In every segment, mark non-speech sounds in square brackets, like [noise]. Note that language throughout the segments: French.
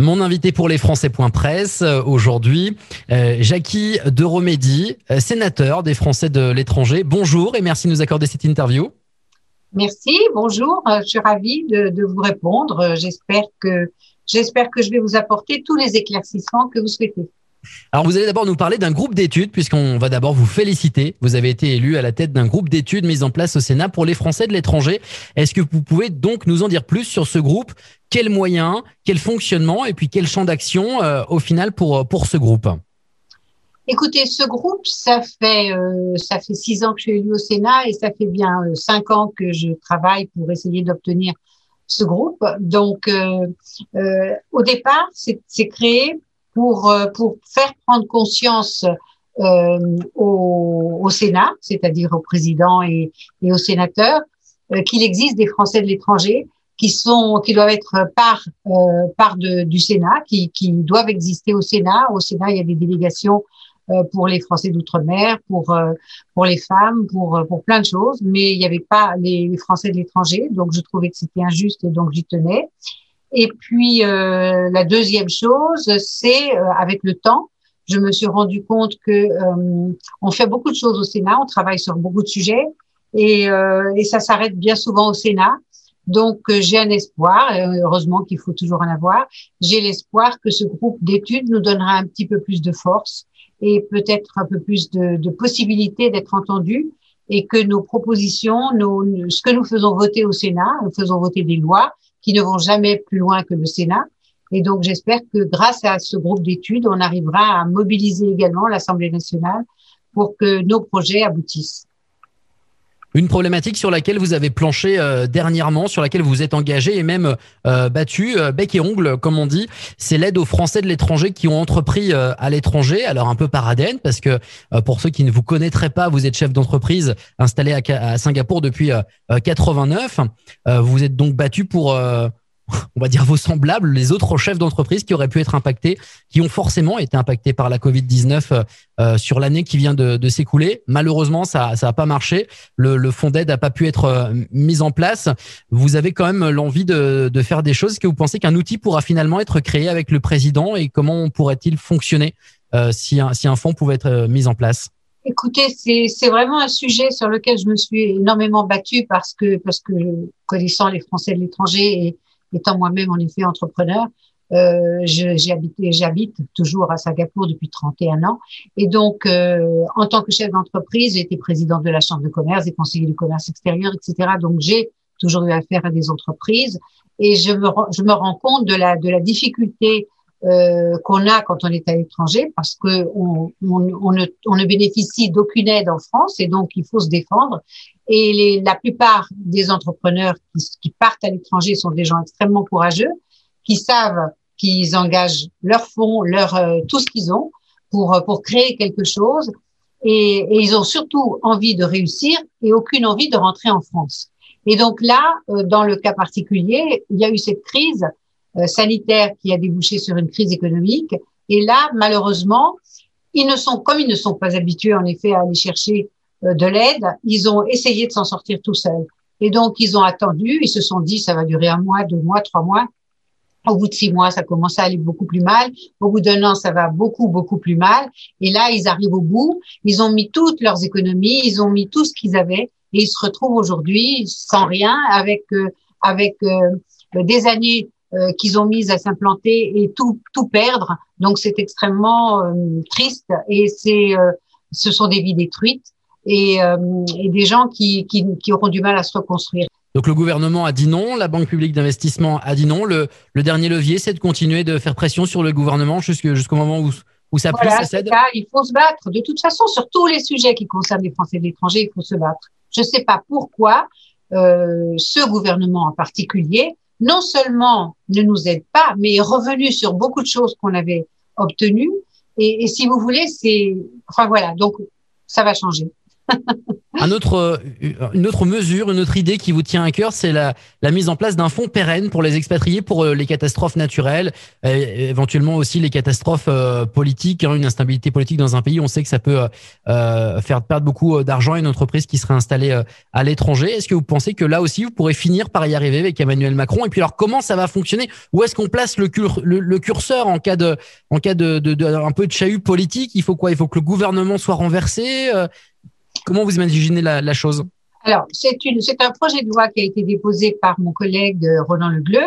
Mon invité pour les Français.presse euh, aujourd'hui, euh, Jackie de Romédy, euh, sénateur des Français de l'étranger. Bonjour et merci de nous accorder cette interview. Merci, bonjour. Je suis ravie de, de vous répondre. J'espère que j'espère que je vais vous apporter tous les éclaircissements que vous souhaitez. Alors vous allez d'abord nous parler d'un groupe d'études, puisqu'on va d'abord vous féliciter. Vous avez été élu à la tête d'un groupe d'études mis en place au Sénat pour les Français de l'étranger. Est-ce que vous pouvez donc nous en dire plus sur ce groupe? Quels moyens, quel fonctionnement et puis quel champ d'action euh, au final pour, pour ce groupe? Écoutez, ce groupe, ça fait euh, ça fait six ans que je suis élu au Sénat et ça fait bien euh, cinq ans que je travaille pour essayer d'obtenir ce groupe. Donc, au départ, c'est créé pour, euh, pour faire prendre conscience euh, au, au, Sénat, c'est-à-dire au président et, et aux sénateurs, euh, qu'il existe des Français de l'étranger qui sont qui doivent être part euh, part de, du Sénat, qui, qui doivent exister au Sénat. Au Sénat, il y a des délégations euh, pour les Français d'outre-mer, pour pour les femmes, pour pour plein de choses, mais il n'y avait pas les, les Français de l'étranger, donc je trouvais que c'était injuste et donc j'y tenais. Et puis euh, la deuxième chose, c'est euh, avec le temps, je me suis rendu compte que euh, on fait beaucoup de choses au Sénat, on travaille sur beaucoup de sujets et, et ça s'arrête bien souvent au Sénat. Donc j'ai un espoir, heureusement qu'il faut toujours en avoir. J'ai l'espoir que ce groupe d'études nous donnera un petit peu plus de force et peut-être un peu plus de, de possibilités d'être entendus et que nos propositions, nos, ce que nous faisons voter au Sénat, nous faisons voter des lois, qui ne vont jamais plus loin que le Sénat. Et donc, j'espère que grâce à ce groupe d'études, on arrivera à mobiliser également l'Assemblée nationale pour que nos projets aboutissent. Une problématique sur laquelle vous avez planché euh, dernièrement, sur laquelle vous êtes engagé et même euh, battu euh, bec et ongle, comme on dit, c'est l'aide aux Français de l'étranger qui ont entrepris à l'étranger. Alors un peu paradène, parce que pour ceux qui ne vous connaîtraient pas, vous êtes chef d'entreprise installé à, à, Singapour depuis 89. vous êtes donc battu pour on va dire vos semblables, les autres chefs d'entreprise qui auraient pu être impactés, qui ont forcément été impactés par la Covid-19 euh, euh, sur l'année qui vient de, s'écouler. Malheureusement, ça n'a pas marché. Le, le fonds d'aide n'a pas pu être euh, mis en place. Vous avez quand même l'envie de, faire des choses. Est-ce que vous pensez qu'un outil pourra finalement être créé avec le président et comment pourrait-il fonctionner si, un, si un fonds pouvait être mis en place? Écoutez, c'est vraiment un sujet sur lequel je me suis énormément battue parce que parce que connaissant les Français de l'étranger et étant moi-même en effet entrepreneur, euh, j'habite toujours à Singapour depuis 31 ans. Et donc, euh, en tant que chef d'entreprise, j'ai été présidente de la Chambre de commerce et conseiller du commerce extérieur, etc. Donc, j'ai toujours eu affaire à des entreprises et je me, je me rends compte de la, de la difficulté euh, qu'on a quand on est à l'étranger parce que on, on, on, ne, on ne bénéficie d'aucune aide en France et donc il faut se défendre. Et les, la plupart des entrepreneurs qui, qui partent à l'étranger sont des gens extrêmement courageux, qui savent qu'ils engagent leurs fonds, leur euh, tout ce qu'ils ont pour pour créer quelque chose. Et, et, ils ont surtout envie de réussir et aucune envie de rentrer en France. Et donc là, euh, dans le cas particulier, il y a eu cette crise euh, sanitaire qui a débouché sur une crise économique. Et là, malheureusement, ils ne sont, comme ils ne sont pas habitués en effet à aller chercher euh, de l'aide, ils ont essayé de s'en sortir tout seuls. Et donc, ils ont attendu, ils se sont dit, ça va durer un mois, deux mois, trois mois. Au bout de six mois, ça commence à aller beaucoup plus mal. Au bout d'un an, ça va beaucoup, beaucoup plus mal. Et là, ils arrivent au bout. Ils ont mis toutes leurs économies, ils ont mis tout ce qu'ils avaient, et ils se retrouvent aujourd'hui sans rien, avec euh, avec des années euh, qu'ils ont mis à s'implanter et tout tout perdre. Donc c'est extrêmement euh, triste et c'est euh, ce sont des vies détruites et, et des gens qui, qui, qui auront du mal à se reconstruire. Donc le gouvernement a dit non, la Banque publique d'investissement a dit non. Le, le dernier levier, c'est de continuer de faire pression sur le gouvernement jusqu'au moment où, où ça voilà, ça cède. il faut se battre. De toute façon, sur tous les sujets qui concernent les Français de l'étranger, il faut se battre. Je ne sais pas pourquoi euh, ce gouvernement en particulier non seulement ne nous aide pas, mais est revenu sur beaucoup de choses qu'on avait obtenues. Et, et, si vous voulez, c'est, enfin voilà, donc ça va changer. [laughs] Euh, une autre mesure, une autre idée qui vous tient à cœur, c'est la, mise en place d'un fonds pérenne pour les expatriés pour euh, les catastrophes naturelles, éventuellement aussi les catastrophes euh, politiques, hein, une instabilité politique dans un pays. On sait que ça peut faire perdre beaucoup d'argent à une entreprise qui serait installée à l'étranger. Est-ce que vous pensez que là aussi, vous pourrez finir par y arriver avec Emmanuel Macron? Et puis alors, comment ça va fonctionner? Où est-ce qu'on place le, le, curseur en cas de, en cas de, de, de, un peu de chahut politique? Il faut quoi? Il faut que le gouvernement soit renversé Comment vous imaginez la, chose? Alors, c'est un projet de loi qui a été déposé par mon collègue euh, Roland Legleu,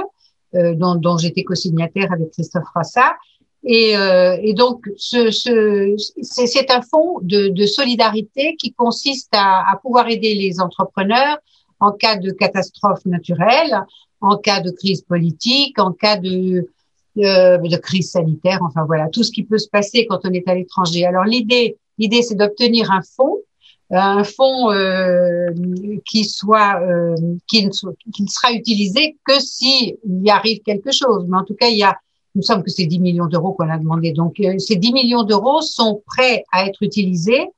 euh, dont, j'étais co-signataire avec Christophe Rossa. Et, euh, donc, ce, ce, c'est un fonds de, solidarité qui consiste à, pouvoir aider les entrepreneurs en cas de catastrophe naturelle, en cas de crise politique, en cas de, de crise sanitaire, enfin voilà, tout ce qui peut se passer quand on est à l'étranger. Alors l'idée, c'est d'obtenir un fonds un fonds euh, qui soit euh, qui, ne sera utilisé que si il y arrive quelque chose. Mais en tout cas, il y a, il me que c'est 10 millions d'euros qu'on a demandé. Donc, euh, ces 10 millions d'euros sont prêts à être utilisés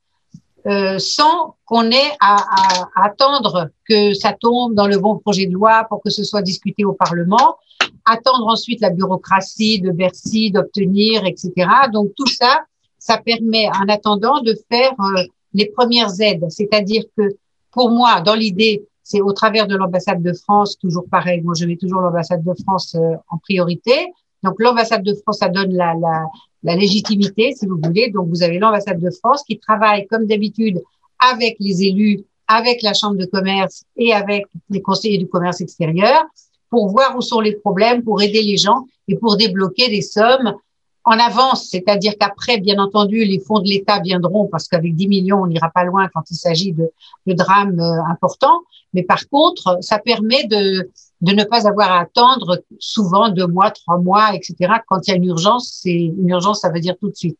euh, sans qu'on ait à, à, attendre que ça tombe dans le bon projet de loi pour que ce soit discuté au Parlement, attendre ensuite la bureaucratie de Bercy d'obtenir, etc. Donc tout ça, ça permet en attendant de faire euh, les premières aides. C'est-à-dire que pour moi, dans l'idée, c'est au travers de l'ambassade de France, toujours pareil. Moi, je mets toujours l'ambassade de France euh, en priorité. Donc, l'ambassade de France, ça donne la, légitimité, si vous voulez. Donc, vous avez l'ambassade de France qui travaille comme d'habitude avec les élus, avec la chambre de commerce et avec les conseillers du commerce extérieur pour voir où sont les problèmes, pour aider les gens et pour débloquer des sommes en avance, c'est-à-dire qu'après, bien entendu, les fonds de l'État viendront parce qu'avec 10 millions, on n'ira pas loin quand il s'agit de, de drames euh, importants. Mais par contre, ça permet de, de ne pas avoir à attendre souvent deux mois, trois mois, etc. Quand il y a une urgence, c'est une urgence, ça veut dire tout de suite.